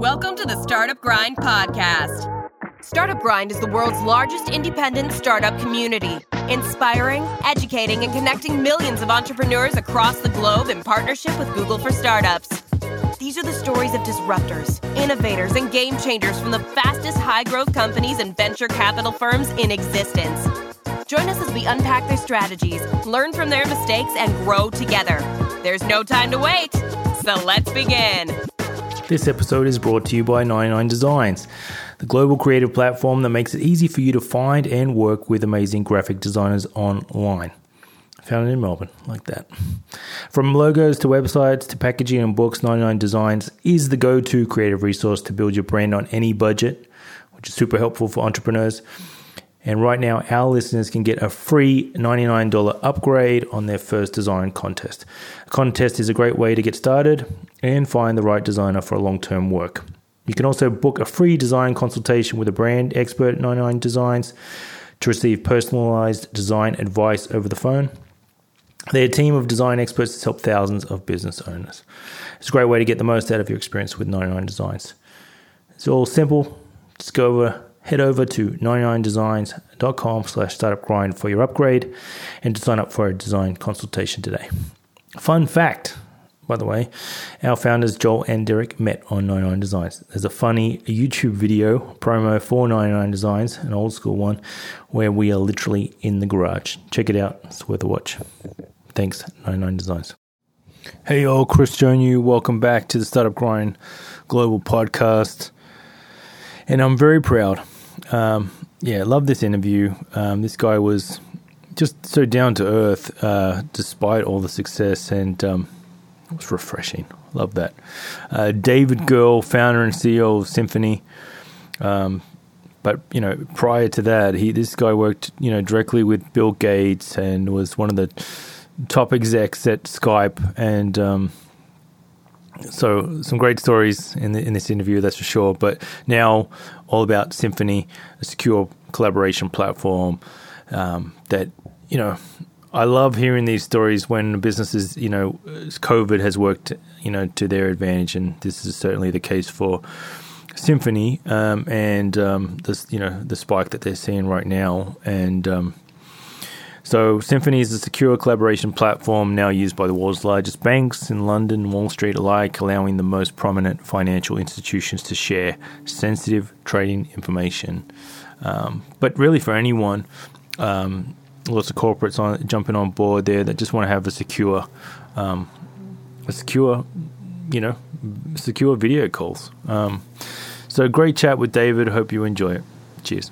Welcome to the Startup Grind podcast. Startup Grind is the world's largest independent startup community, inspiring, educating, and connecting millions of entrepreneurs across the globe in partnership with Google for Startups. These are the stories of disruptors, innovators, and game changers from the fastest high growth companies and venture capital firms in existence. Join us as we unpack their strategies, learn from their mistakes, and grow together. There's no time to wait, so let's begin. This episode is brought to you by 99 Designs, the global creative platform that makes it easy for you to find and work with amazing graphic designers online. Found it in Melbourne, like that. From logos to websites to packaging and books, 99 Designs is the go to creative resource to build your brand on any budget, which is super helpful for entrepreneurs. And right now, our listeners can get a free $99 upgrade on their first design contest. A contest is a great way to get started and find the right designer for long term work. You can also book a free design consultation with a brand expert at 99 Designs to receive personalized design advice over the phone. They're team of design experts that help thousands of business owners. It's a great way to get the most out of your experience with 99 Designs. It's all simple. Just go over head over to 99designs.com slash startupgrind for your upgrade and to sign up for a design consultation today. Fun fact, by the way, our founders Joel and Derek met on 99 Designs. There's a funny YouTube video promo for 99 Designs, an old school one, where we are literally in the garage. Check it out, it's worth a watch. Thanks, 99 Designs. Hey, all, Chris Jonu. Welcome back to the Startup Grind Global Podcast. And I'm very proud. Um, yeah, love this interview. Um, this guy was just so down to earth, uh, despite all the success, and um, it was refreshing. Love that. Uh, David Gurlé, founder and CEO of Symphony. Um, but you know, prior to that, he this guy worked you know directly with Bill Gates and was one of the top execs at Skype, and um, so some great stories in the, in this interview, that's for sure. But now all about Symphony, a secure collaboration platform um, that you know. I love hearing these stories when businesses, you know, COVID has worked, you know, to their advantage, and this is certainly the case for Symphony um, and um, this, you know, the spike that they're seeing right now, and um, so, Symphony is a secure collaboration platform now used by the world's largest banks in London Wall Street alike, allowing the most prominent financial institutions to share sensitive trading information. Um, but really, for anyone, um, lots of corporates on jumping on board there that just want to have a secure, um, a secure, you know, secure video calls. Um, so, great chat with David. Hope you enjoy it. Cheers.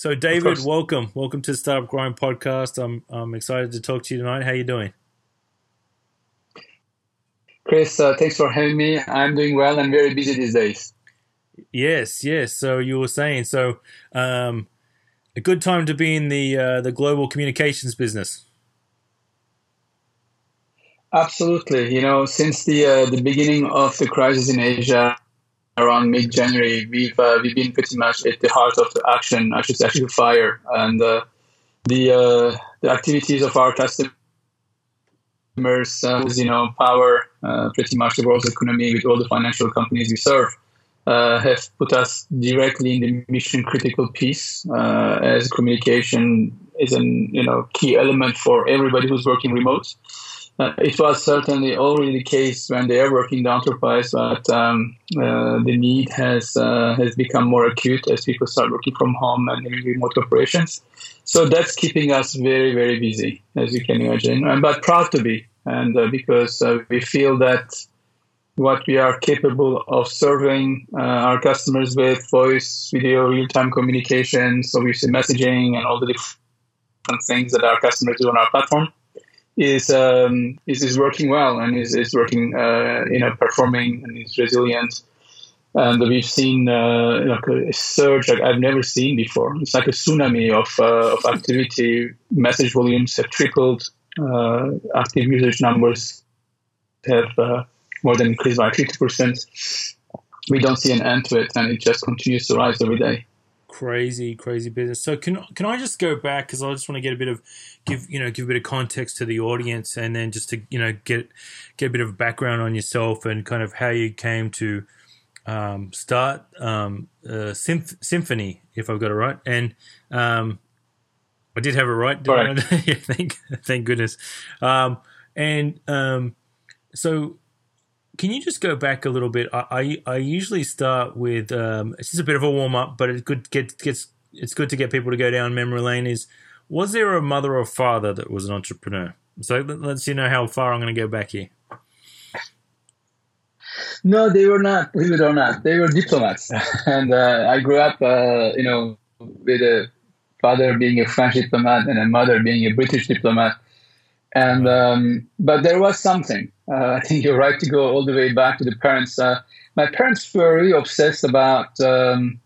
So, David, welcome, welcome to the Startup Grind podcast. I'm I'm excited to talk to you tonight. How you doing? Chris, uh, thanks for having me. I'm doing well. I'm very busy these days. Yes, yes. So you were saying so. Um, a good time to be in the uh, the global communications business. Absolutely. You know, since the uh, the beginning of the crisis in Asia, around mid-January, we've uh, we've been pretty much at the heart of the action. I should say, actually, fire and uh, the uh, the activities of our customers, uh, you know, power uh, pretty much the world's economy with all the financial companies we serve. Uh, have put us directly in the mission critical piece as communication is an you know key element for everybody who's working remote. Uh, it was certainly already the case when they are working the enterprise, but um, uh, the need has uh, has become more acute as people start working from home and remote operations. So that's keeping us very very busy, as you can imagine. And, but proud to be, and uh, because uh, we feel that what we are capable of serving uh, our customers with voice, video, real time communication, so we see messaging and all the different things that our customers do on our platform is um, is, is working well and is, is working uh, you know performing and is resilient. And we've seen uh, like a surge like I've never seen before. It's like a tsunami of uh, of activity. Message volumes have tripled. Uh, active usage numbers have uh, more than increased by fifty percent. We don't see an end to it, and it just continues to rise every day crazy, crazy business. So can can I just go back because I just want to get a bit of give you know give a bit of context to the audience, and then just to you know get get a bit of background on yourself and kind of how you came to um, start um, uh, symph- symphony, if I've got it right, and um, I did have it right. Correct. yeah, thank thank goodness. Um, and um, so, can you just go back a little bit? I I, I usually start with um, it's just a bit of a warm up, but it good get gets it's good to get people to go down memory lane. Is was there a mother or father that was an entrepreneur? So let, let's you know how far I'm going to go back here. No, they were not. Believe it or not, they were diplomats. and uh, I grew up, uh, you know, with a father being a French diplomat and a mother being a British diplomat. And um, but there was something. Uh, I think you're right to go all the way back to the parents. Uh, my parents were really obsessed about um,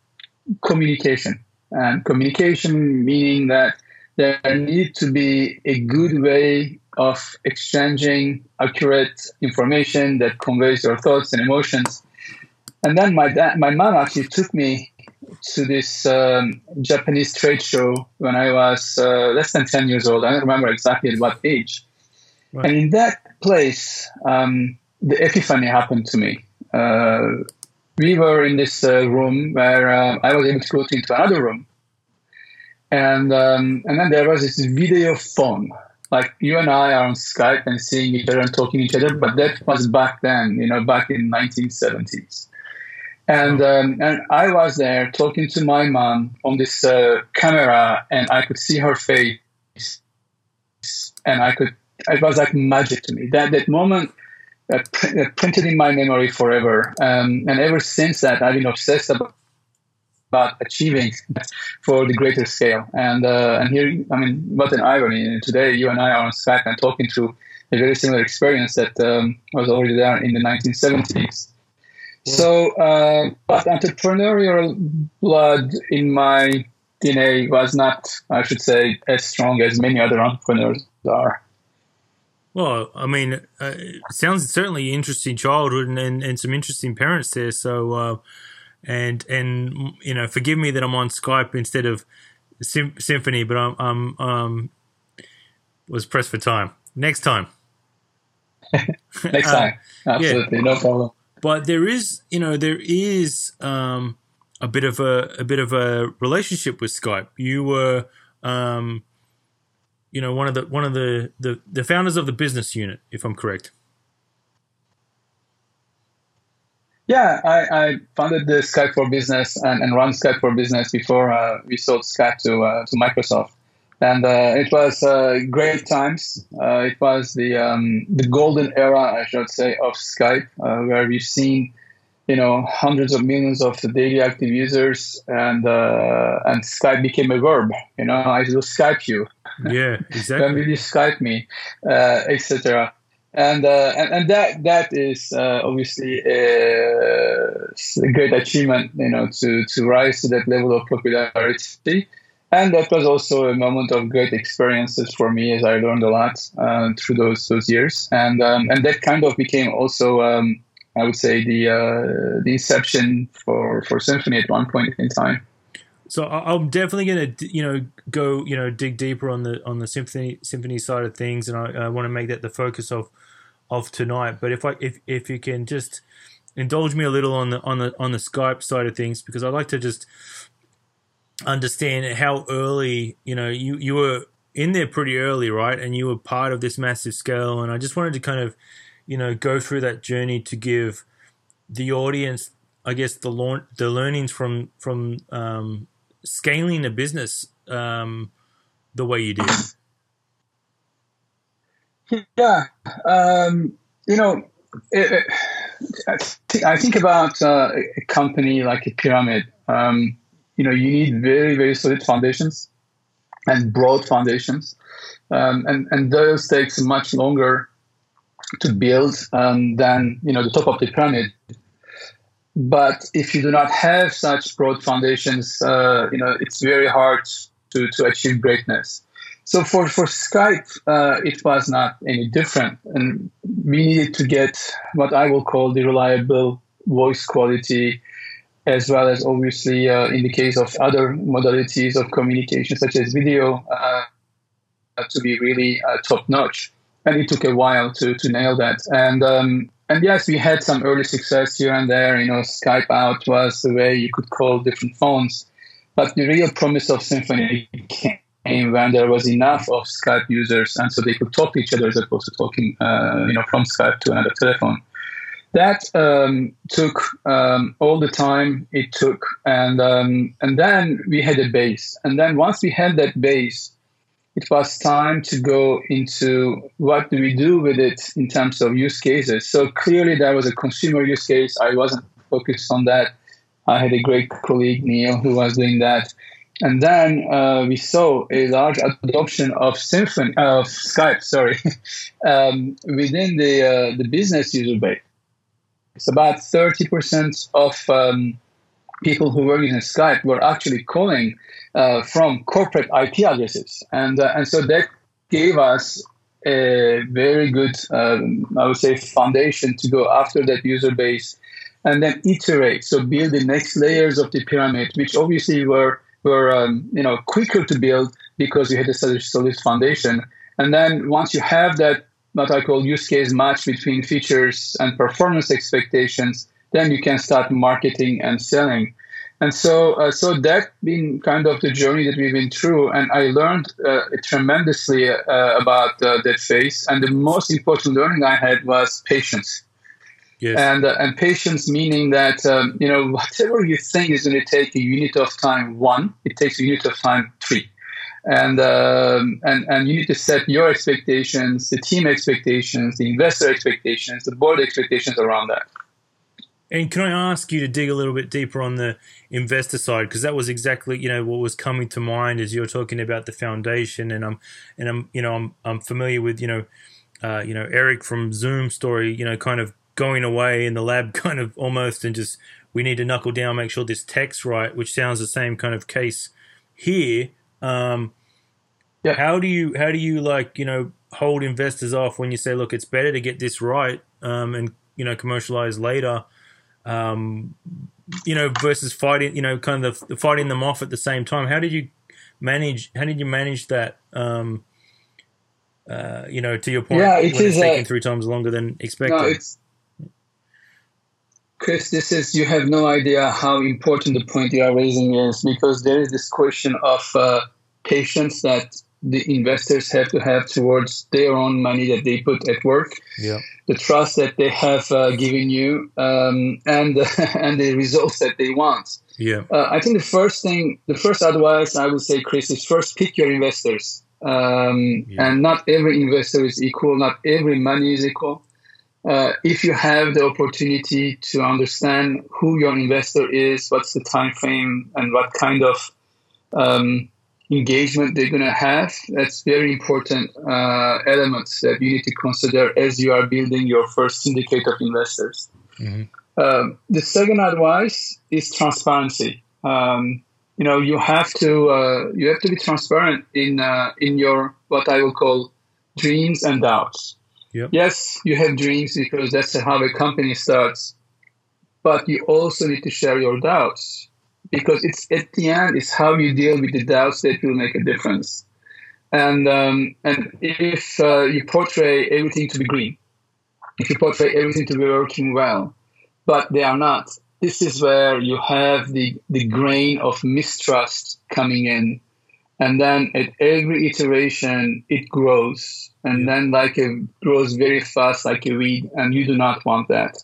communication, and communication meaning that there needed to be a good way of exchanging accurate information that conveys your thoughts and emotions. And then my dad, my mom actually took me to this um, Japanese trade show when I was uh, less than 10 years old. I don't remember exactly at what age. Right. And in that place, um, the epiphany happened to me. Uh, we were in this uh, room where uh, I was able to go into another room. And, um, and then there was this video phone like you and I are on Skype and seeing each other and talking to each other, but that was back then, you know, back in 1970s. And um, and I was there talking to my mom on this uh, camera, and I could see her face, and I could. It was like magic to me. That that moment uh, pr- uh, printed in my memory forever. Um, and ever since that, I've been obsessed about about achieving for the greater scale. And uh, and here, I mean, what an irony! Today, you and I are on Skype and talking through a very similar experience that um, was already there in the 1970s. So, uh, but entrepreneurial blood in my DNA was not, I should say, as strong as many other entrepreneurs are. Well, I mean, uh, it sounds certainly interesting childhood and, and, and, some interesting parents there. So, uh, and and you know, forgive me that I'm on Skype instead of Sym- Symphony, but I'm, I'm um was pressed for time. Next time. Next time, uh, absolutely, yeah. no problem. But there is, you know, there is um, a bit of a a bit of a relationship with Skype. You were, um, you know, one of the one of the, the the founders of the business unit, if I'm correct. Yeah, I, I, founded the Skype for Business and, and run Skype for Business before uh, we sold Skype to uh, to Microsoft, and uh, it was uh, great times. Uh, it was the um, the golden era, I should say, of Skype, uh, where we've seen, you know, hundreds of millions of daily active users, and and Skype became a verb. You know, I will Skype you. Yeah, exactly. when will you Skype me, etc and uh, and, and that that is uh, obviously a, a, great achievement, you know, to to rise to that level of popularity. And that was also a moment of great experiences for me, as I learned a lot uh, through those those years, and um, and that kind of became also, um, I would say, the uh, the inception for for symphony at one point in time. So I'm definitely going to, you know, go, you know, dig deeper on the on the symphony symphony side of things, and I, I want to make that the focus of of tonight. But if I if if you can just indulge me a little on the on the on the Skype side of things, because I'd like to just understand how early you know you you were in there pretty early, right? And you were part of this massive scale, and I just wanted to kind of you know go through that journey to give the audience, I guess, the launch, the learnings from from um, scaling a business um, the way you did. Yeah, um, you know, it, it, I, th- I, think about uh, a company like a pyramid. Um, you know, you need very very solid foundations and broad foundations, um, and and those takes much longer to build um, than you know the top of the pyramid. But if you do not have such broad foundations, uh, you know it's very hard to to achieve greatness. So for, for Skype, uh, it was not any different. And we needed to get what I will call the reliable voice quality, as well as obviously uh, in the case of other modalities of communication, such as video, uh, to be really uh, top notch. And it took a while to, to nail that. And, um, and yes, we had some early success here and there. You know, Skype out was the way you could call different phones, but the real promise of Symphony came when there was enough of Skype users, and so they could talk to each other as opposed to talking, uh, you know, from Skype to another telephone. That um, took um, all the time it took, and um, and then we had a base, and then once we had that base, it was time to go into what do we do with it in terms of use cases. So clearly, there was a consumer use case. I wasn't focused on that. I had a great colleague Neil who was doing that and then uh, we saw a large adoption of Symphony of Skype, sorry, um, within the uh, the business user base. It's about thirty percent of um, people who were using Skype were actually calling uh, from corporate IP addresses, and uh, and so that gave us a very good, um, I would say, foundation to go after that user base, and then iterate. So build the next layers of the pyramid, which obviously were were um, you know quicker to build because you had a solid foundation. And then once you have that what I call use case match between features and performance expectations, then you can start marketing and selling. And so, uh, so that been kind of the journey that we've been through, and I learned uh, tremendously uh, about uh, that phase. And the most important learning I had was patience. Yes. And uh, and patience meaning that um, you know whatever you think is going to take a unit of time one, it takes a unit of time three, and um, and and you need to set your expectations, the team expectations, the investor expectations, the board expectations around that. And can I ask you to dig a little bit deeper on the investor side because that was exactly you know what was coming to mind as you're talking about the foundation, and I'm and I'm you know I'm I'm familiar with you know uh, you know Eric from Zoom story, you know kind of going away in the lab kind of almost and just we need to knuckle down, make sure this text right, which sounds the same kind of case here. Um, yeah. How do you how do you like you know hold investors off when you say, look, it's better to get this right um, and you know commercialize later, um, you know, versus fighting you know kind of the, fighting them off at the same time. How did you manage? How did you manage that? Um, uh, you know, to your point, yeah, it is taking three times longer than expected. No, Chris, this is you have no idea how important the point you are raising is because there is this question of uh, patience that the investors have to have towards their own money that they put at work, yeah. the trust that they have uh, given you, um, and and the results that they want. Yeah, uh, I think the first thing, the first advice I would say, Chris, is first pick your investors. Um, yeah. And not every investor is equal. Not every money is equal uh, if you have the opportunity to understand who your investor is, what's the time frame, and what kind of um, engagement they're going to have, that's very important uh, elements that you need to consider as you are building your first syndicate of investors. Mm-hmm. Um, the second advice is transparency. Um, you know, you have to uh, you have to be transparent in uh, in your what I will call dreams and doubts. Yep. Yes, you have dreams because that's how a company starts, but you also need to share your doubts because it's at the end it's how you deal with the doubts that will make a difference. And um, and if uh, you portray everything to be green, if you portray everything to be working well, but they are not, this is where you have the the grain of mistrust coming in and then at every iteration it grows and then like it grows very fast like a weed and you do not want that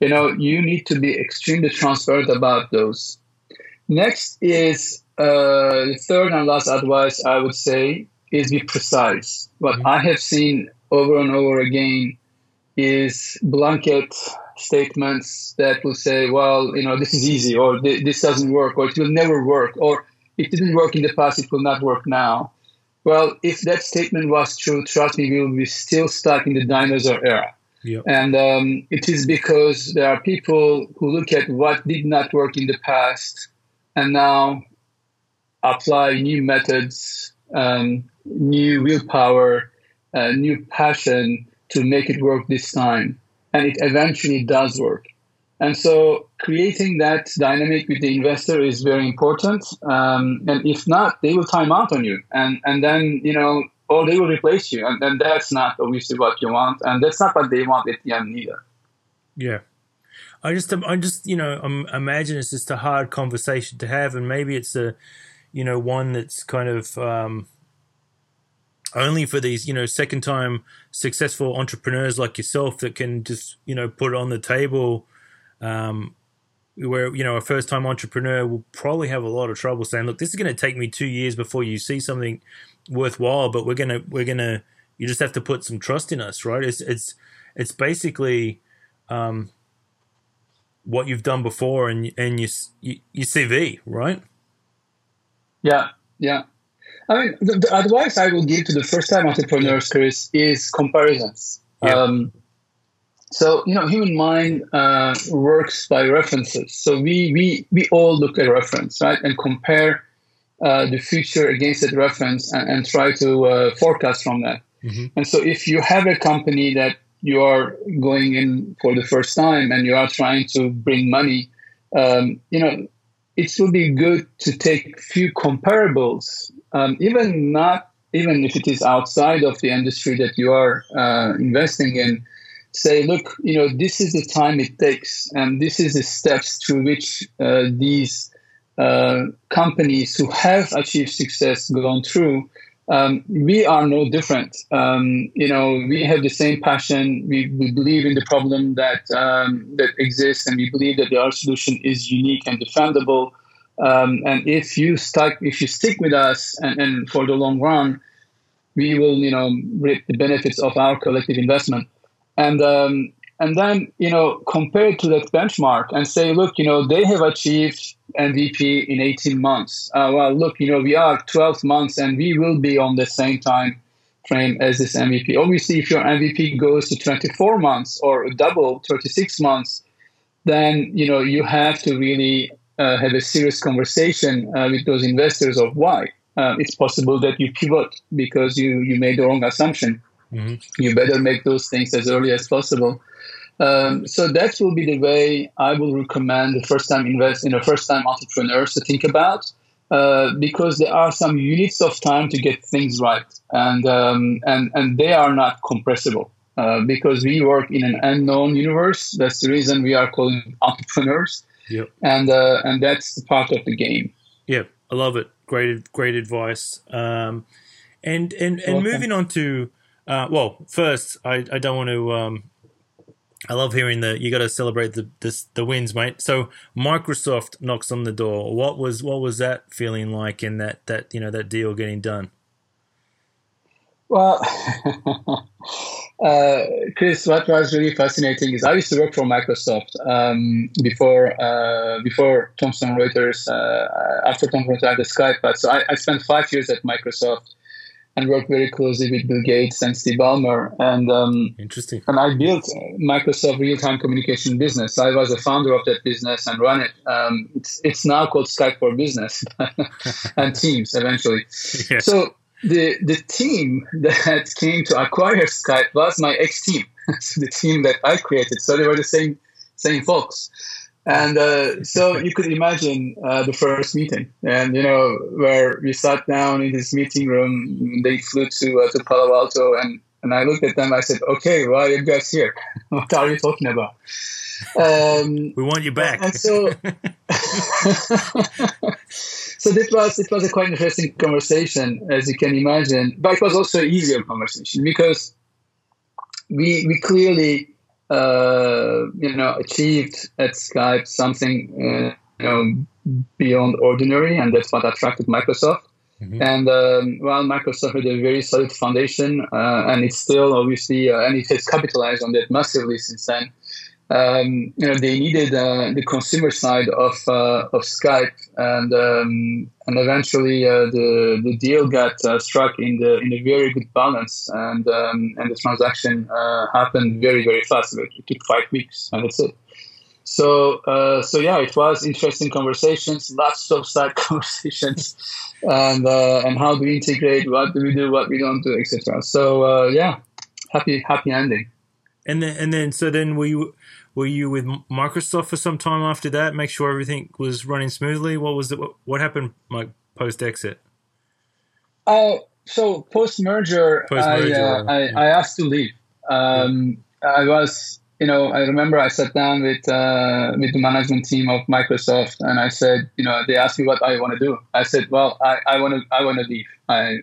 you know you need to be extremely transparent about those next is uh, the third and last advice i would say is be precise what mm-hmm. i have seen over and over again is blanket statements that will say well you know this is easy or this doesn't work or it will never work or it didn't work in the past, it will not work now. Well, if that statement was true, trust me, we will be still stuck in the dinosaur era. Yep. And um, it is because there are people who look at what did not work in the past and now apply new methods, um, new willpower, uh, new passion to make it work this time. And it eventually does work. And so creating that dynamic with the investor is very important. Um, and if not, they will time out on you. And, and then, you know, or they will replace you. And then that's not obviously what you want. And that's not what they want at the end either. Yeah. I just, I just, you know, I'm, imagine it's just a hard conversation to have, and maybe it's a, you know, one that's kind of um, only for these, you know, second time successful entrepreneurs like yourself that can just, you know, put on the table. Um, where you know a first time entrepreneur will probably have a lot of trouble saying, "Look, this is going to take me two years before you see something worthwhile," but we're gonna we're gonna you just have to put some trust in us, right? It's it's it's basically um, what you've done before and and your your CV, right? Yeah, yeah. I mean, the, the advice I will give to the first time entrepreneurs, Chris, is comparisons. Yeah. Um, so you know, human mind uh, works by references. So we we we all look at reference, right, and compare uh, the future against that reference and, and try to uh, forecast from that. Mm-hmm. And so, if you have a company that you are going in for the first time and you are trying to bring money, um, you know, it would be good to take few comparables, um, even not even if it is outside of the industry that you are uh, investing in say, look, you know, this is the time it takes, and this is the steps through which uh, these uh, companies who have achieved success gone through. Um, we are no different. Um, you know, we have the same passion. We, we believe in the problem that um, that exists, and we believe that our solution is unique and defendable. Um, and if you stuck, if you stick with us, and, and for the long run, we will, you know, reap the benefits of our collective investment and um, and then you know compare it to that benchmark and say, look, you know they have achieved MVP in 18 months. Uh, well, look, you know we are 12 months, and we will be on the same time frame as this MVP. Obviously, if your MVP goes to 24 months or double 36 months, then you know you have to really uh, have a serious conversation uh, with those investors of why. Uh, it's possible that you pivot because you you made the wrong assumption. Mm-hmm. You better make those things as early as possible. Um, so that will be the way I will recommend the first time invest in a first time entrepreneurs to think about. Uh, because there are some units of time to get things right, and um, and and they are not compressible. Uh, because we work in an unknown universe. That's the reason we are called entrepreneurs. Yep. And uh, and that's the part of the game. Yeah, I love it. Great, great advice. Um, and and and moving on to uh, well, first, I, I don't want to. Um, I love hearing that you got to celebrate the this, the wins, mate. So Microsoft knocks on the door. What was what was that feeling like in that that you know that deal getting done? Well, uh, Chris, what was really fascinating is I used to work for Microsoft um, before uh, before Thomson Reuters. Uh, after Thomson Reuters, I had Skype, but so I, I spent five years at Microsoft and worked very closely with Bill Gates and Steve Ballmer. And um, interesting. And I built Microsoft real time communication business. I was a founder of that business and run it. Um, it's it's now called Skype for Business and Teams eventually. Yes. So the the team that came to acquire Skype was my ex team, so the team that I created. So they were the same same folks. And uh, so you could imagine uh, the first meeting, and you know where we sat down in this meeting room. They flew to uh, to Palo Alto, and and I looked at them. I said, "Okay, why are you guys here? what are you talking about?" Um, we want you back. And so, so this was it was a quite interesting conversation, as you can imagine, but it was also an easier conversation because we we clearly uh, you know, achieved at Skype something, uh, you know, beyond ordinary, and that's what attracted Microsoft. Mm-hmm. And um, well, Microsoft had a very solid foundation, uh, and it's still obviously, uh, and it has capitalized on that massively since then um, you know, they needed uh, the consumer side of uh, of Skype, and um, and eventually uh, the the deal got uh, struck in the in a very good balance, and um, and the transaction uh, happened very very fast. It took five weeks, and that's it. So uh, so yeah, it was interesting conversations, lots of side conversations, and and how do we integrate? What do we do? What we don't do, etc. So yeah, happy happy ending. And then and then so then we were you with Microsoft for some time after that? Make sure everything was running smoothly. What was it? What happened, like post exit? Uh, so post merger, I, uh, I, I, asked to leave. Um, I was you know, I remember I sat down with uh, with the management team of Microsoft, and I said, you know, they asked me what I want to do. I said, well, I want to I want to leave. I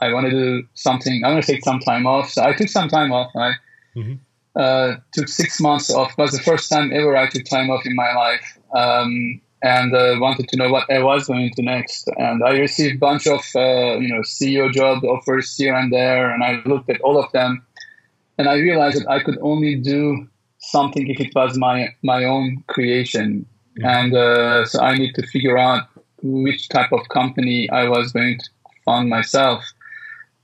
I want to do something. I want to take some time off. So I took some time off. I mm-hmm. Uh, took six months off. It was the first time ever I took time off in my life. Um, and uh, wanted to know what I was going to next. And I received a bunch of uh, you know CEO job offers here and there, and I looked at all of them, and I realized that I could only do something if it was my my own creation. And uh, so I need to figure out which type of company I was going to fund myself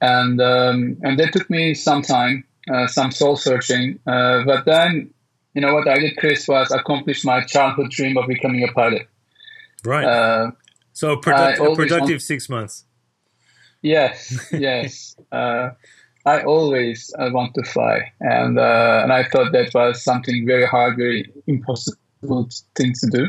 and um, and that took me some time, uh, some soul searching. Uh, but then, you know, what I did, Chris, was accomplish my childhood dream of becoming a pilot. Right. Uh, so a, product, a productive want- six months. Yes, yes. Uh, I always uh, want to fly, and uh, and I thought that was something very hard, very impossible thing to do.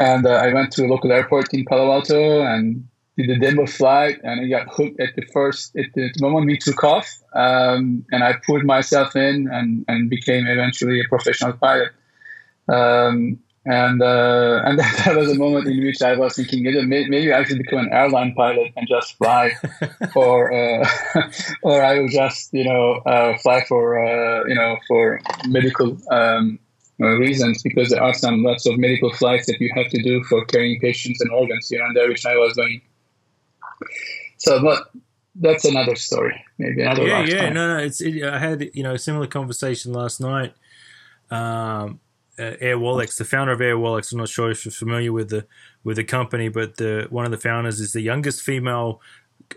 And I went to a local airport in Palo Alto and did the demo flight and I got hooked at the first at the moment we took off um, and I put myself in and, and became eventually a professional pilot. Um, and uh, and that, was a moment in which I was thinking maybe I should become an airline pilot and just fly or uh, or I will just you know uh, fly for uh, you know for medical um, reasons because there are some lots of medical flights that you have to do for carrying patients and organs here and there which I was doing so, but that's another story. Maybe another. Yeah, yeah, no, no. It's. It, I had you know a similar conversation last night. Um, uh, Airwallex, the founder of Airwallex, I'm not sure if you're familiar with the with the company, but the one of the founders is the youngest female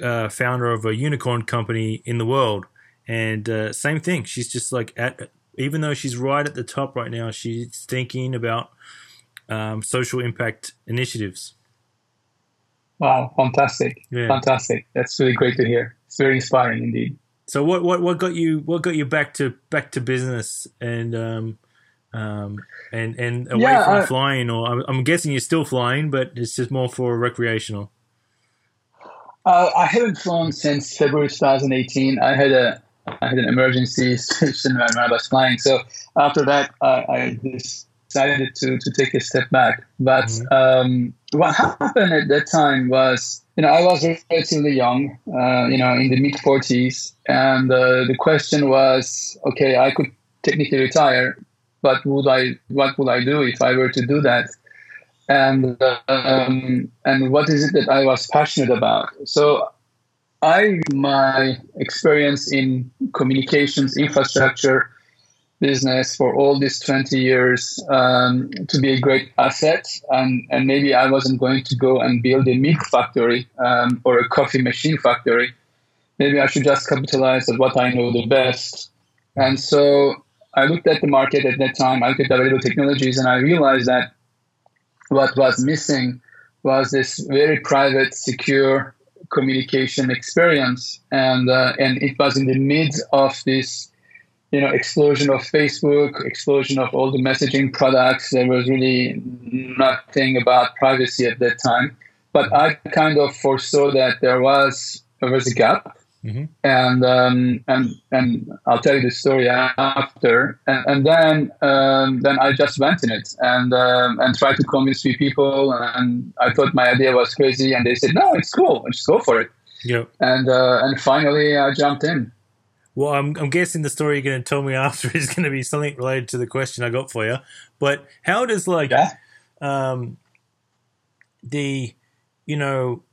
uh, founder of a unicorn company in the world. And uh, same thing, she's just like at even though she's right at the top right now, she's thinking about um, social impact initiatives. Wow, fantastic. Yeah. Fantastic. That's really great to hear. It's very inspiring indeed. So what, what, what got you what got you back to back to business and um, um, and and away yeah, from I, flying or I'm, I'm, guessing you're still flying but it's just more for recreational. Uh, I haven't flown since February 2018. I had a I had an emergency situation when I was flying. So after that, uh, I just decided to, to take a step back. But mm-hmm. um, what happened at that time was, you know, I was relatively young, uh, you know, in the mid 40s. And uh, the question was, okay, I could technically retire, but would I, what would I do if I were to do that? And, um, and what is it that I was passionate about? So I, my experience in communications infrastructure, business for all these 20 years um, to be a great asset. And, and maybe I wasn't going to go and build a milk factory um, or a coffee machine factory. Maybe I should just capitalize on what I know the best. And so I looked at the market at that time, I looked at available technologies, and I realized that what was missing was this very private, secure communication experience. And, uh, and it was in the midst of this you know explosion of Facebook, explosion of all the messaging products. There was really nothing about privacy at that time. But I kind of foresaw that there was there was a gap, mm-hmm. and um, and and I'll tell you the story after. And, and then um, then I just went in it and um, and tried to convince few people. And I thought my idea was crazy, and they said, "No, it's cool. Just go for it." Yeah. And uh, and finally, I jumped in. Well, I'm, I'm guessing the story you're going to tell me after is going to be something related to the question I got for you. But how does like yeah. um, the you know,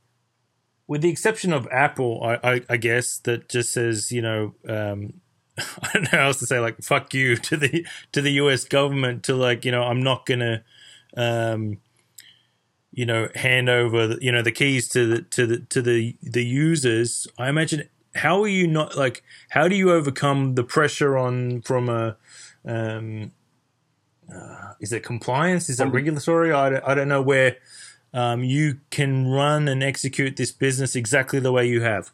with the exception of Apple, I, I, I guess that just says you know um, I don't know how else to say like fuck you to the to the U.S. government to like you know I'm not gonna um, you know hand over the, you know the keys to the to the to the the users. I imagine how are you not like how do you overcome the pressure on from a um, uh, is it compliance? Is it regulatory? I, I don't know where um, you can run and execute this business exactly the way you have.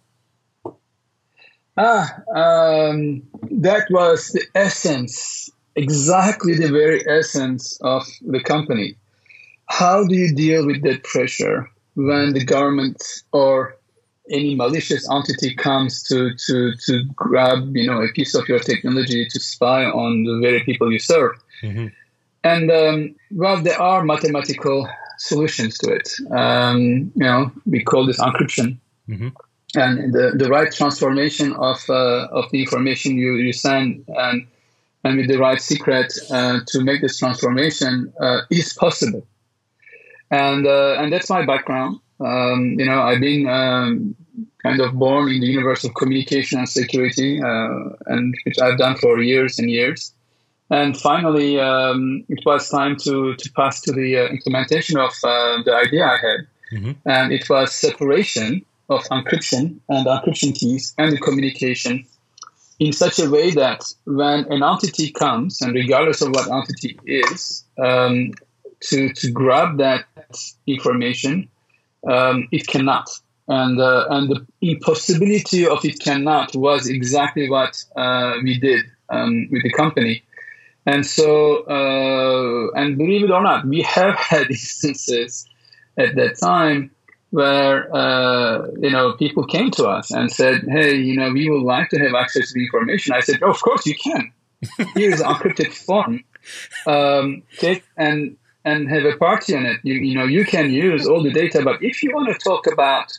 Ah um, that was the essence exactly the very essence of the company. How do you deal with that pressure when the government or any malicious entity comes to, to, to grab, you know, a piece of your technology to spy on the very people you serve. Mm-hmm. And um, well, there are mathematical solutions to it. Um, you know, we call this encryption. Mm-hmm. And the, the right transformation of, uh, of the information you, you send and, and with the right secret uh, to make this transformation uh, is possible. And, uh, and that's my background. Um, you know, I've been um, kind of born in the universe of communication and security, uh, and which I've done for years and years. And finally, um, it was time to, to pass to the uh, implementation of uh, the idea I had. Mm-hmm. And it was separation of encryption and encryption keys and the communication in such a way that when an entity comes, and regardless of what entity is, um, to, to grab that information, um, it cannot. And, uh, and the impossibility of it cannot was exactly what uh, we did um, with the company. And so, uh, and believe it or not, we have had instances at that time where uh, you know people came to us and said, "Hey, you know, we would like to have access to the information." I said, oh, "Of course you can. Here's an encrypted form. Um, take and and have a party on it. You, you know, you can use all the data, but if you want to talk about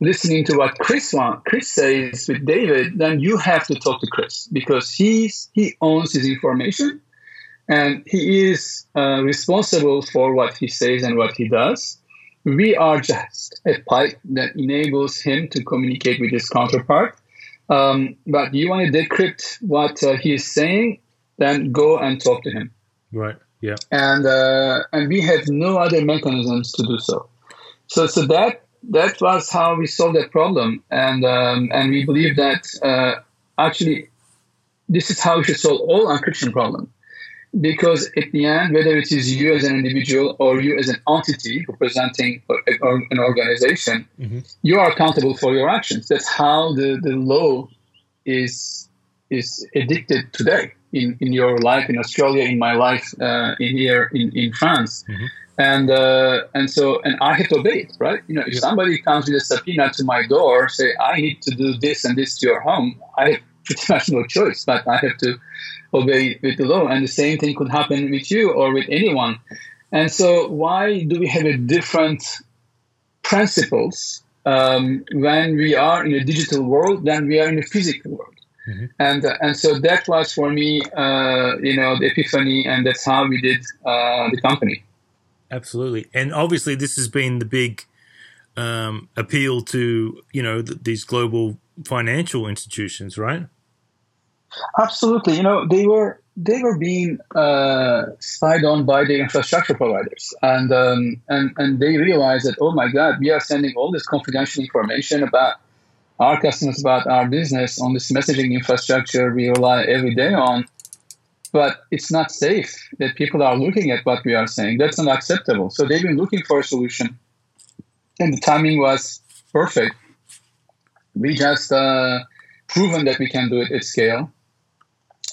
listening to what Chris want, Chris says with David, then you have to talk to Chris because he's he owns his information, and he is uh, responsible for what he says and what he does. We are just a pipe that enables him to communicate with his counterpart. Um, but you want to decrypt what uh, he is saying, then go and talk to him. Right. Yeah. And uh, and we have no other mechanisms to do so. So so that that was how we solved that problem, and um, and we believe that uh, actually this is how we should solve all encryption problems. Because at the end, whether it is you as an individual or you as an entity representing an organization, mm-hmm. you are accountable for your actions. That's how the, the law is is addicted today in, in your life in Australia, in my life uh, in here in, in France. Mm-hmm and uh, and so and I have to obey it, right? You know, if somebody comes with a subpoena to my door, say I need to do this and this to your home, I have pretty much no choice, but I have to obey with the law. And the same thing could happen with you or with anyone. And so, why do we have a different principles um, when we are in a digital world than we are in a physical world? Mm-hmm. And uh, and so that was for me, uh, you know, the epiphany, and that's how we did uh, the company. Absolutely, and obviously this has been the big um, appeal to you know th- these global financial institutions, right? Absolutely. You know, they were they were being uh, spied on by the infrastructure providers, and um, and and they realized that oh my god, we are sending all this confidential information about our customers, about our business on this messaging infrastructure we rely every day on, but it's not safe that people are looking at what we are saying. That's not acceptable. So they've been looking for a solution, and the timing was perfect. We just uh, proven that we can do it at scale,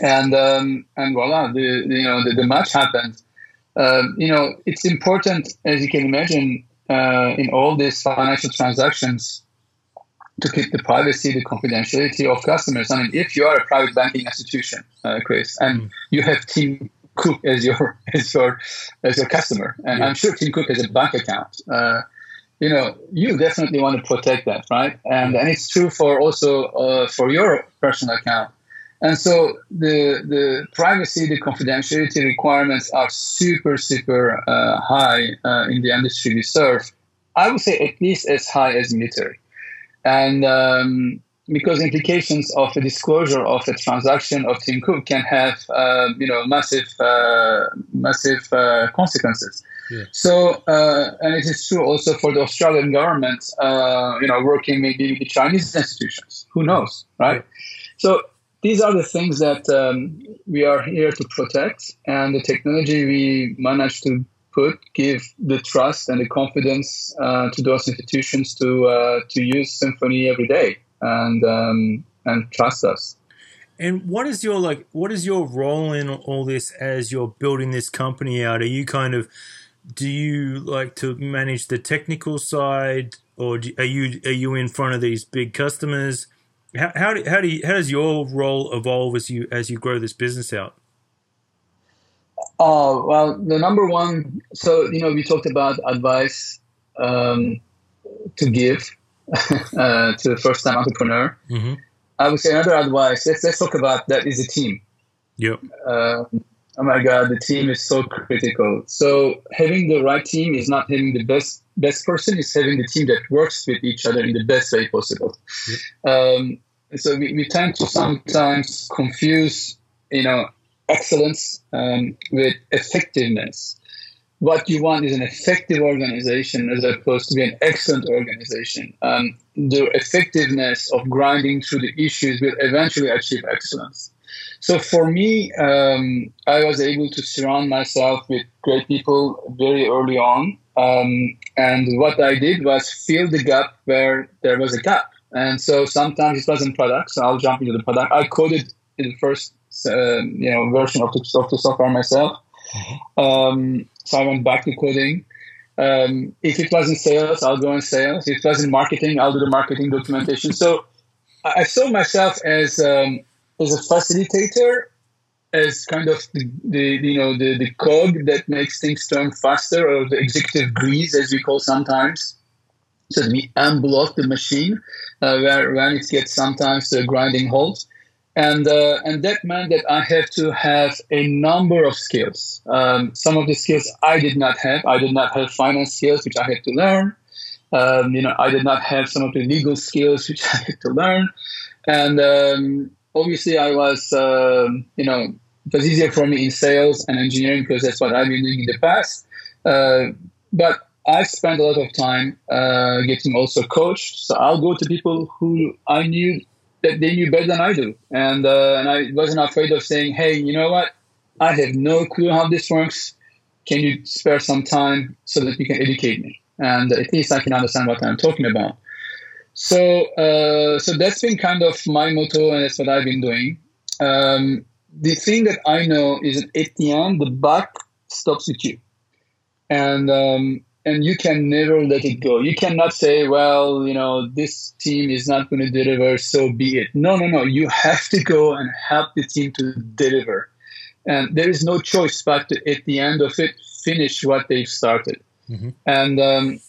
and um, and voila, the, the, you know the, the match happened. Um, you know, it's important as you can imagine uh, in all these financial transactions to keep the privacy, the confidentiality of customers. I mean, if you are a private banking institution, uh, Chris, and mm. you have Tim Cook as your as your as your customer, and yeah. I'm sure Tim Cook has a bank account. Uh, you know, you definitely want to protect that, right? And and it's true for also uh, for your personal account. And so the the privacy, the confidentiality requirements are super super uh, high uh, in the industry we serve. I would say at least as high as military and um, because implications of a disclosure of a transaction of Tim Cook can have uh, you know massive uh, massive uh, consequences. Yeah. So uh, and it is true also for the Australian government, uh, you know, working maybe with the Chinese institutions. Who knows, right? So these are the things that um, we are here to protect, and the technology we managed to put give the trust and the confidence uh, to those institutions to uh, to use Symphony every day and um, and trust us. And what is your like? What is your role in all this as you're building this company out? Are you kind of do you like to manage the technical side, or do, are you are you in front of these big customers? How how do, how do you, how does your role evolve as you as you grow this business out? Oh well, the number one. So you know, we talked about advice um, to give uh, to the first time entrepreneur. Mm-hmm. I would say another advice. Let's let's talk about that is a team. Yep. Uh, oh my god, the team is so critical. So having the right team is not having the best best person; is having the team that works with each other in the best way possible. Yep. Um, so we, we tend to sometimes confuse, you know, excellence um, with effectiveness what you want is an effective organization as opposed to be an excellent organization. Um, the effectiveness of grinding through the issues will eventually achieve excellence. So for me, um, I was able to surround myself with great people very early on. Um, and what I did was fill the gap where there was a gap. And so sometimes it wasn't product, so I'll jump into the product. I coded in the first you know version of the, of the software myself. Mm-hmm. Um, so I went back to coding. Um, if it was in sales, I'll go in sales. If it was in marketing, I'll do the marketing documentation. So I saw myself as um, as a facilitator, as kind of the, the you know the, the cog that makes things turn faster, or the executive grease, as we call sometimes. So we unblock the machine uh, where when it gets sometimes the grinding halt and uh, and that meant that I have to have a number of skills. Um, some of the skills I did not have. I did not have finance skills, which I had to learn. Um, you know, I did not have some of the legal skills, which I had to learn. And um, obviously, I was, uh, you know, it was easier for me in sales and engineering because that's what I've been doing in the past. Uh, but I spent a lot of time uh, getting also coached. So I'll go to people who I knew that they knew better than I do, and uh, and I wasn't afraid of saying, "Hey, you know what? I have no clue how this works. Can you spare some time so that you can educate me, and at least I can understand what I'm talking about." So uh, so that's been kind of my motto, and that's what I've been doing. Um, the thing that I know is at the end, the buck stops with you, and um, and you can never let it go. You cannot say, well, you know, this team is not going to deliver, so be it. No, no, no. You have to go and help the team to deliver. And there is no choice but to, at the end of it, finish what they've started. Mm-hmm. And um,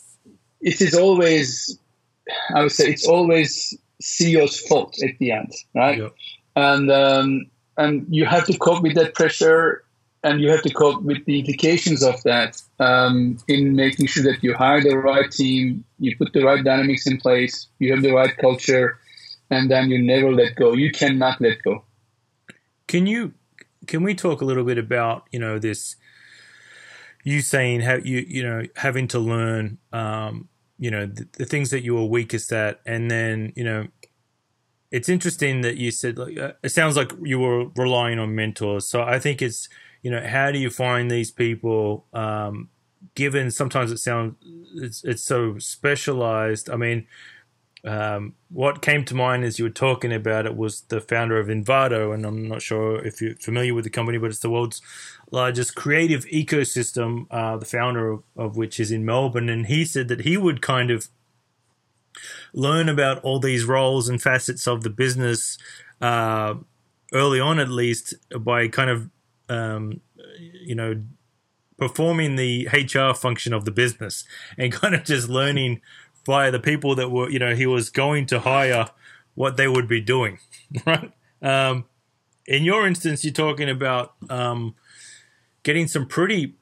it is always, I would say, it's always CEO's fault at the end, right? And um, and you have to cope with that pressure and you have to cope with the implications of that um, in making sure that you hire the right team, you put the right dynamics in place, you have the right culture, and then you never let go. You cannot let go. Can you? Can we talk a little bit about you know this? You saying how you you know having to learn um, you know the, the things that you were weakest at, and then you know it's interesting that you said like uh, it sounds like you were relying on mentors. So I think it's you know, how do you find these people? Um, given sometimes it sounds it's it's so specialized. I mean, um, what came to mind as you were talking about it was the founder of Envato, and I'm not sure if you're familiar with the company, but it's the world's largest creative ecosystem. Uh, the founder of, of, which is in Melbourne, and he said that he would kind of learn about all these roles and facets of the business uh, early on, at least by kind of um, you know, performing the HR function of the business and kind of just learning via the people that were, you know, he was going to hire what they would be doing, right? Um, in your instance, you're talking about um, getting some pretty,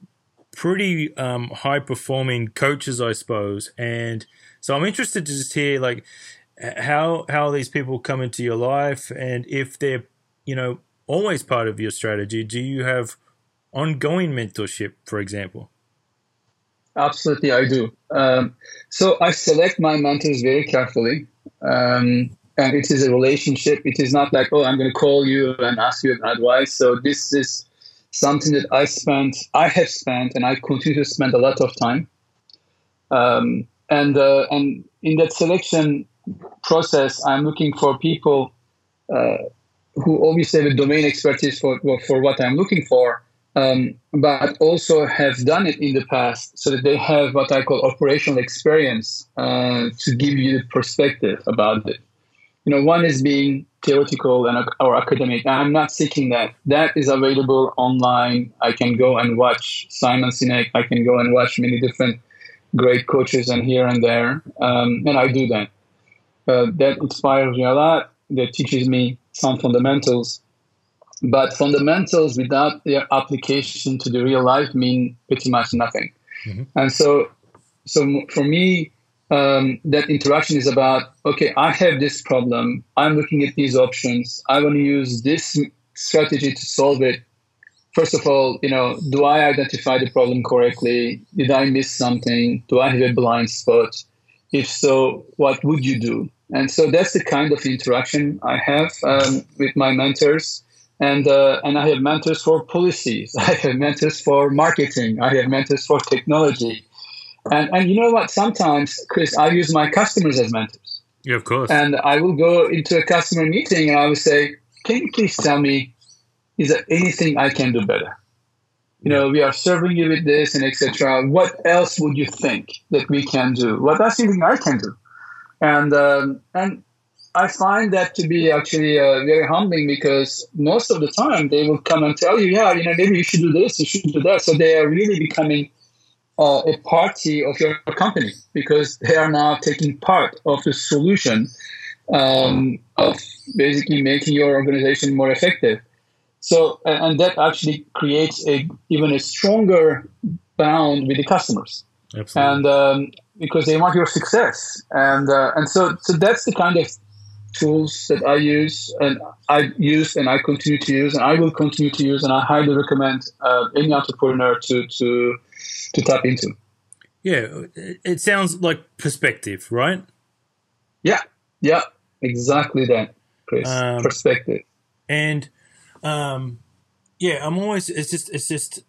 pretty um, high performing coaches, I suppose. And so I'm interested to just hear like how how these people come into your life and if they're, you know, always part of your strategy? Do you have ongoing mentorship, for example? Absolutely, I do. Um, so I select my mentors very carefully. Um, and it is a relationship. It is not like, oh, I'm going to call you and ask you advice. So this is something that I spent, I have spent, and I continue to spend a lot of time. Um, and uh, and in that selection process, I'm looking for people uh, who obviously have a domain expertise for for what I'm looking for, um, but also have done it in the past so that they have what I call operational experience uh, to give you the perspective about it. You know, one is being theoretical and or academic. I'm not seeking that. That is available online. I can go and watch Simon Sinek. I can go and watch many different great coaches and here and there, um, and I do that. Uh, that inspires me a lot. That teaches me some fundamentals but fundamentals without their application to the real life mean pretty much nothing. Mm-hmm. And so, so for me, um, that interaction is about okay, I have this problem. I'm looking at these options. I want to use this strategy to solve it. First of all, you know, do I identify the problem correctly? Did I miss something? Do I have a blind spot? If so, what would you do? And so that's the kind of interaction I have um, with my mentors and uh, and I have mentors for policies. I have mentors for marketing. I have mentors for technology. And and you know what? Sometimes, Chris, I use my customers as mentors. Yeah, of course. And I will go into a customer meeting and I will say, "Can you please tell me, is there anything I can do better? You know, we are serving you with this and etc. What else would you think that we can do? What else do you think I can do?" And um, and I find that to be actually uh, very humbling because most of the time they will come and tell you, yeah, you know, maybe you should do this, you should do that. So they are really becoming uh, a party of your company because they are now taking part of the solution um, of basically making your organization more effective. So, and that actually creates a even a stronger bound with the customers. Absolutely. And um, because they want your success, and uh, and so so that's the kind of tools that I use and I use and I continue to use and I will continue to use and I highly recommend uh, any entrepreneur to to to tap into. Yeah, it sounds like perspective, right? Yeah, yeah, exactly that, Chris. Um, perspective. And um, yeah, I'm always it's just it's just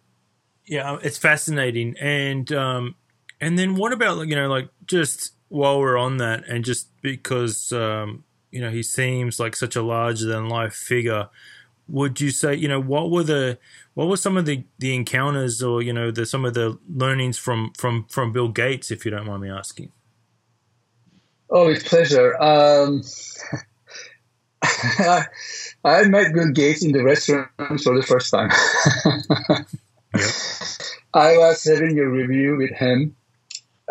yeah, it's fascinating. And um, and then what about you know like just while we're on that and just because um, you know he seems like such a larger than life figure would you say you know what were the what were some of the the encounters or you know the some of the learnings from from from bill gates if you don't mind me asking? Oh with pleasure. Um I, met bill gates in the restaurant for the first time. Yep. i was having a review with him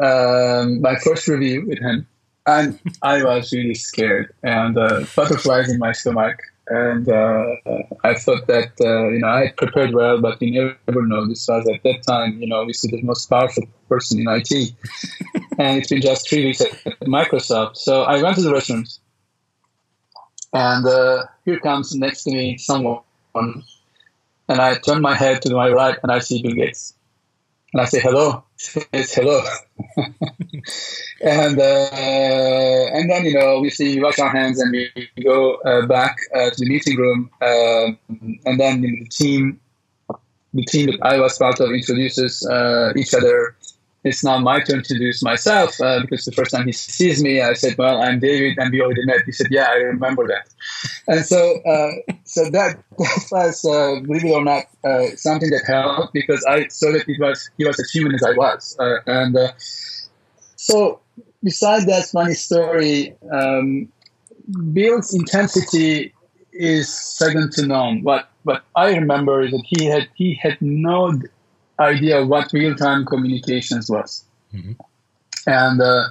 um, my first review with him and I was really scared and uh, butterflies in my stomach. And uh, I thought that uh, you know I had prepared well, but you never know. This was at that time, you know, obviously the most powerful person in IT, and it's been just three weeks at Microsoft. So I went to the restrooms, and uh, here comes next to me someone, and I turn my head to my right, and I see Bill Gates, and I say hello. It's hello. and uh, and then you know we see we wash our hands and we go uh, back uh, to the meeting room, um, and then you know, the team, the team that I was part of introduces uh, each other. It's now my turn to introduce myself uh, because the first time he sees me, I said, "Well, I'm David," and we already met. He said, "Yeah, I remember that." And so, uh, so that, that was, believe it or not, something that helped because I saw that it was he was as human as I was, and so besides that funny story, um, Bill's intensity is second to none. What what I remember is that he had he had no idea of what real time communications was, mm-hmm. and uh,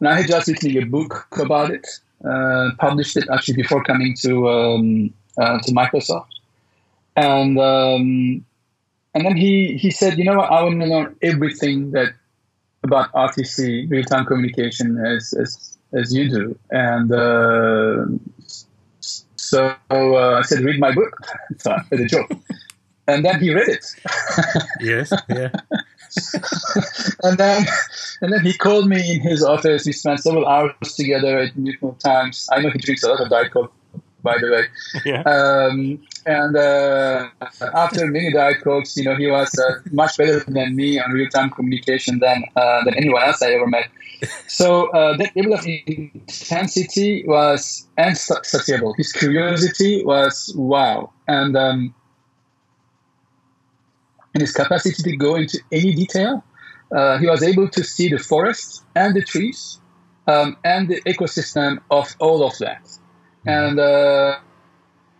and I had just written a book about it, uh, published it actually before coming to um, uh, to Microsoft, and um, and then he he said, you know what, I want to learn everything that about RTC, real time communication, as, as, as you do. And uh, so uh, I said, read my book. so, as a joke. And then he read it. yes, yeah. and then and then he called me in his office. We spent several hours together at Newton Times. I know he drinks a lot of Diet Coke, by the way. Yeah. Um, and uh, after many diet cokes, you know, he was uh, much better than me on real-time communication than uh, than anyone else I ever met. So uh, that level of intensity was insatiable. His curiosity was wow, and um, and his capacity to go into any detail. Uh, he was able to see the forest and the trees um, and the ecosystem of all of that. Mm-hmm. And uh,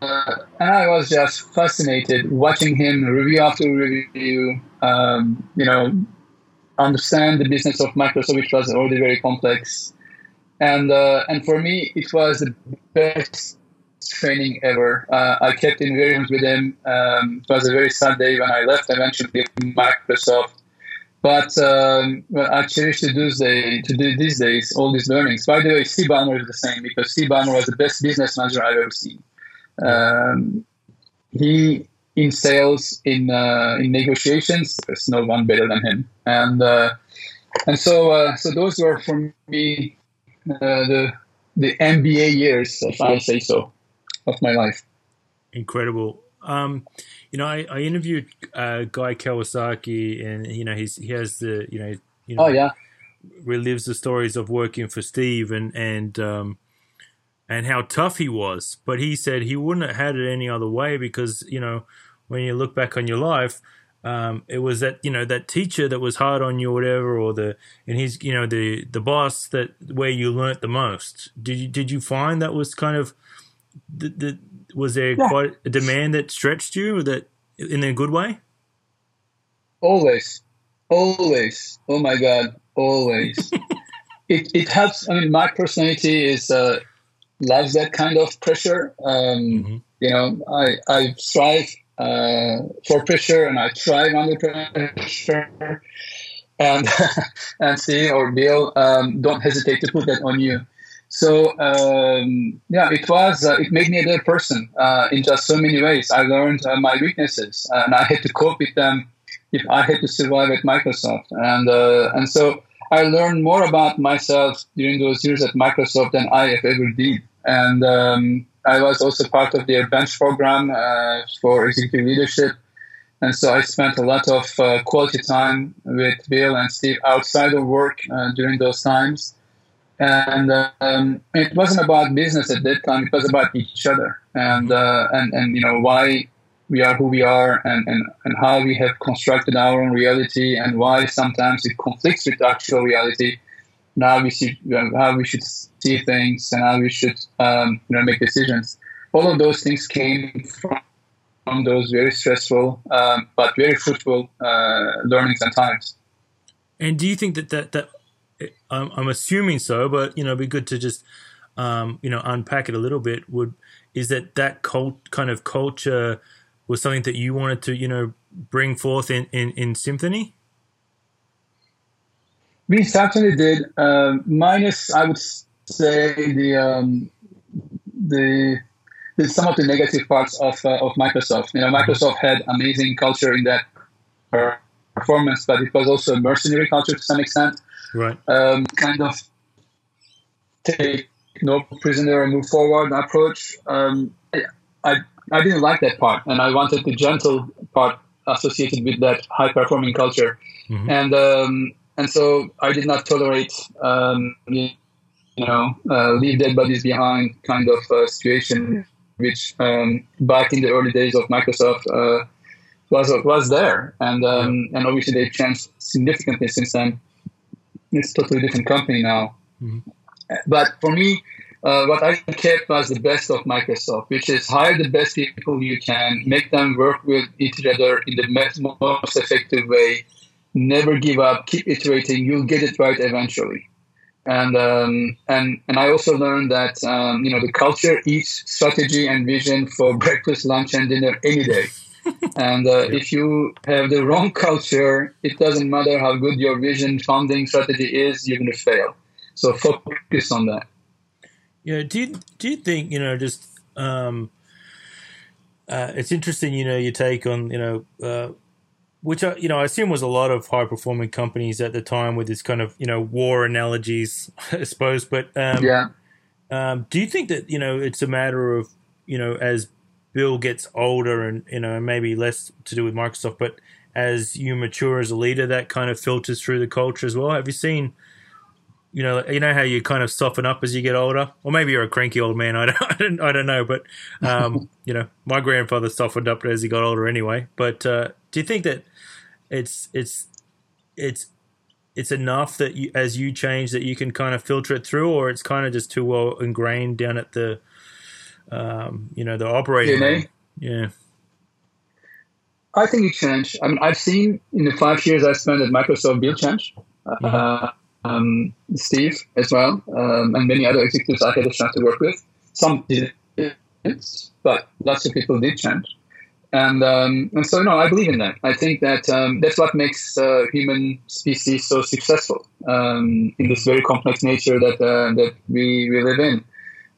uh, and I was just fascinated watching him review after review. Um, you know, understand the business of Microsoft, which was already very complex. And uh, and for me, it was the best training ever. Uh, I kept in variance with him. Um, it was a very sad day when I left I eventually Microsoft. But um, I cherish to do, to do these days all these learnings. By the way, Steve Ballmer is the same because Steve Ballmer was the best business manager I've ever seen. Um, he in sales, in uh, in negotiations, there's no one better than him. And uh, and so uh, so those were for me uh, the the MBA years, if I say so, of my life. Incredible. Um, you know, I, I interviewed uh, Guy Kawasaki, and you know, he's he has the you know, you know, oh yeah, relives the stories of working for Steve and and um, and how tough he was. But he said he wouldn't have had it any other way because you know, when you look back on your life, um, it was that you know that teacher that was hard on you or whatever, or the and he's you know the the boss that where you learnt the most. Did you did you find that was kind of the, the was there yeah. quite a demand that stretched you that in a good way? Always, always. Oh my god, always. it it helps. I mean, my personality is uh, loves that kind of pressure. Um, mm-hmm. You know, I I strive uh, for pressure and I thrive under pressure. And and see or Bill, um, don't hesitate to put that on you. So um, yeah, it was uh, it made me a better person uh, in just so many ways. I learned uh, my weaknesses and I had to cope with them if I had to survive at Microsoft. And uh, and so I learned more about myself during those years at Microsoft than I have ever did. And um, I was also part of their bench program uh, for executive leadership. And so I spent a lot of uh, quality time with Bill and Steve outside of work during those times and um, it wasn't about business at that time. It was about each other, and uh, and and you know why we are who we are, and, and and how we have constructed our own reality, and why sometimes it conflicts with actual reality. Now we see how we should see things, and how we should um, you know make decisions. All of those things came from, from those very stressful um, but very fruitful uh, learnings and times. And do you think that that, that I'm, I'm assuming so, but you know, it'd be good to just um, you know unpack it a little bit. Would is that that cult kind of culture was something that you wanted to you know bring forth in in, in Symphony? We certainly did. Um, minus, I would say the um, the some of the negative parts of uh, of Microsoft. You know, Microsoft had amazing culture in that performance, but it was also a mercenary culture to some extent right? Um, kind of take no prisoner and move forward approach. Um, I I didn't like that part, and I wanted the gentle part associated with that high performing culture, mm-hmm. and um, and so I did not tolerate um, you, know uh, leave dead bodies behind kind of uh, situation, which um, back in the early days of Microsoft. Uh, was was there, and um, and obviously they've changed significantly since then it's totally different company now. Mm-hmm. But for me, uh, what I kept was the best of Microsoft, which is hire the best people you can, make them work with each other in the most effective way. Never give up, keep iterating. You'll get it right eventually. And um, and and I also learned that um, you know the culture eats strategy and vision for breakfast, lunch, and dinner any day and uh, if you have the wrong culture, it doesn't matter how good your vision funding strategy is, you're going to fail. So focus on that. Yeah. Do you, do you think, you know, just, um, uh, it's interesting, you know, your take on, you know, uh, which I, you know, I assume was a lot of high performing companies at the time with this kind of, you know, war analogies, I suppose. But um, yeah, um, do you think that you know it's a matter of you know as Bill gets older and you know maybe less to do with Microsoft, but as you mature as a leader, that kind of filters through the culture as well. Have you seen? You know, you know how you kind of soften up as you get older, or maybe you're a cranky old man. I don't, I don't, I don't know. But um, you know, my grandfather softened up as he got older, anyway. But uh, do you think that it's it's it's it's enough that you, as you change that you can kind of filter it through, or it's kind of just too well ingrained down at the, um, you know, the operating. DNA? Yeah. I think it changed. I mean, I've seen in the five years I spent at Microsoft Bill change. Uh, um, Steve as well, um, and many other executives I had a chance to work with. Some didn't, but lots of people did change. And, um, and so, no, I believe in that. I think that um, that's what makes uh, human species so successful um, in this very complex nature that uh, that we, we live in,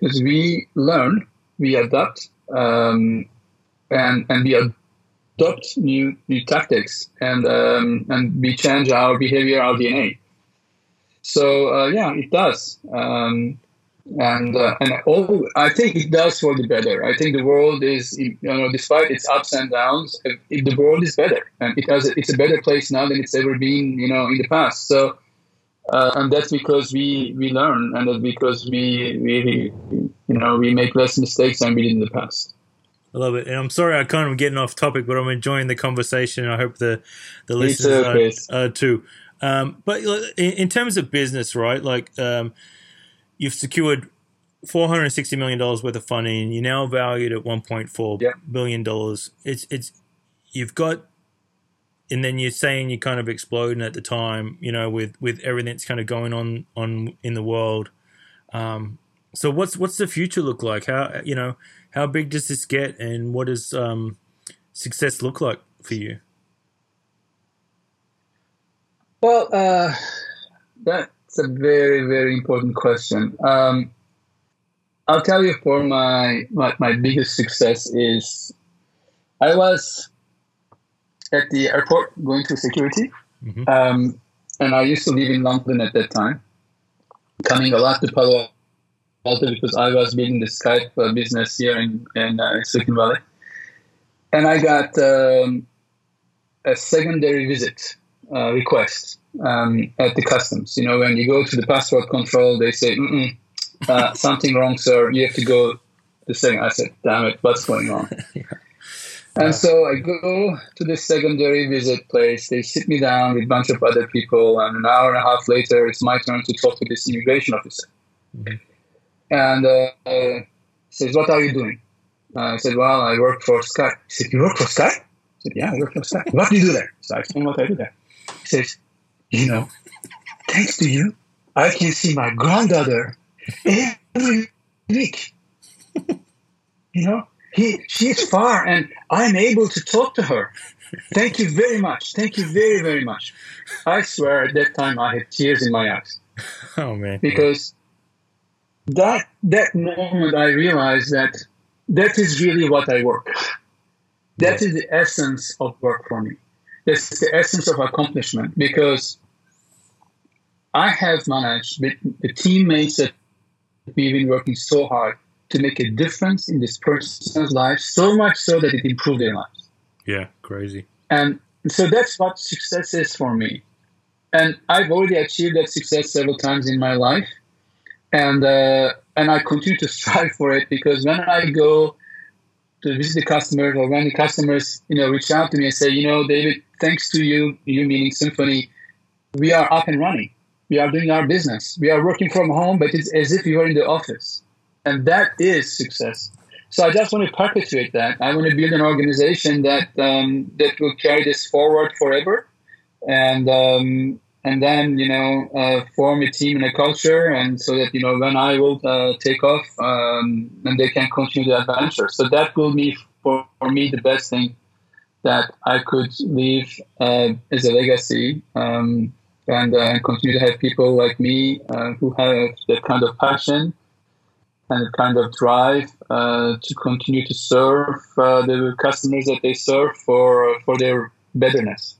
because we learn, we adapt, um, and and we adopt new new tactics, and um, and we change our behavior, our DNA. So uh, yeah, it does. Um, and uh, and all I think it does for the better. I think the world is you know despite its ups and downs, it, the world is better, and it has it's a better place now than it's ever been you know in the past. So. Uh, and that's because we, we learn, and that's because we, we you know we make less mistakes than we did in the past. I love it, and I'm sorry I kind of getting off topic, but I'm enjoying the conversation. I hope the the listeners too, are, are, too. Um, but in, in, terms of business, right? Like um, you've secured four hundred sixty million dollars worth of funding. You're now valued at one point four yep. billion dollars. It's it's you've got, and then you're saying you're kind of exploding at the time. You know, with with everything that's kind of going on on in the world. Um, so what's what's the future look like? How you know how big does this get, and what does um, success look like for you? Well, uh, that it's a very, very important question. Um, I'll tell you for my, my, my biggest success is I was at the airport going through security, mm-hmm. um, and I used to live in London at that time, coming a lot to Palo Alto because I was building the Skype uh, business here in, in uh, Silicon Valley, and I got um, a secondary visit uh, request um, at the customs. You know, when you go to the passport control, they say, uh, something wrong, sir. You have to go the second. I said, damn it, what's going on? yeah. And so I go to the secondary visit place. They sit me down with a bunch of other people, and an hour and a half later, it's my turn to talk to this immigration officer. Mm-hmm. And uh, says, "What are you doing?" Uh, I said, "Well, I work for Skype." He said, "You work for Skype?" I said, "Yeah, I work for Skype." What do you do there? So I explained what I do there. He says, "You know, thanks to you, I can see my granddaughter every week. you know, he she's far, and I'm able to talk to her. Thank you very much. Thank you very very much. I swear, at that time, I had tears in my eyes. Oh man! Because that that moment, I realized that that is really what I work. That is the essence of work for me. That's the essence of accomplishment because I have managed with the teammates that we've been working so hard to make a difference in this person's life, so much so that it improved their lives. Yeah, crazy. And so that's what success is for me. And I've already achieved that success several times in my life, and uh, and I continue to strive for it because when I go to visit the customers or when the customers you know reach out to me and say, you know, David, thanks to you, you meaning Symphony, we are up and running we are doing our business. We are working from home, but it's as if you were in the office. And that is success. So I just want to perpetuate that. I want to build an organization that um, that will carry this forward forever, and um, and then you know uh, form a team and a culture, and so that you know when I will uh, take off, um, and they can continue the adventure. So that will be for, for me the best thing that I could leave uh, as a legacy. Um, and uh, continue to have people like me uh, who have that kind of passion and kind of drive uh, to continue to serve uh, the customers that they serve for for their betterness.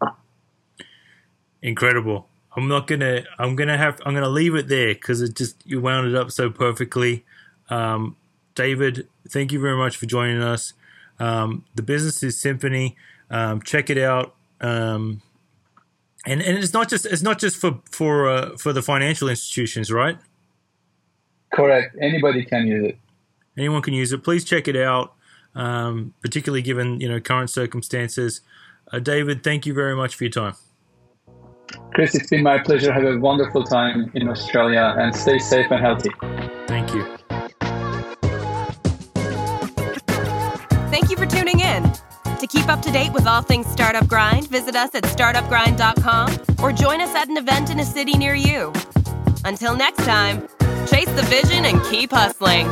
Incredible. I'm not gonna. I'm gonna have. I'm gonna leave it there because it just you wound it up so perfectly. Um, David, thank you very much for joining us. Um, the business is Symphony. Um, check it out. Um, and and it's not just it's not just for for uh, for the financial institutions, right? Correct. Anybody can use it. Anyone can use it. Please check it out, um, particularly given you know current circumstances. Uh, David, thank you very much for your time. Chris, it's been my pleasure. Have a wonderful time in Australia and stay safe and healthy. Thank you. Thank you for tuning in. To keep up to date with all things Startup Grind, visit us at startupgrind.com or join us at an event in a city near you. Until next time, chase the vision and keep hustling.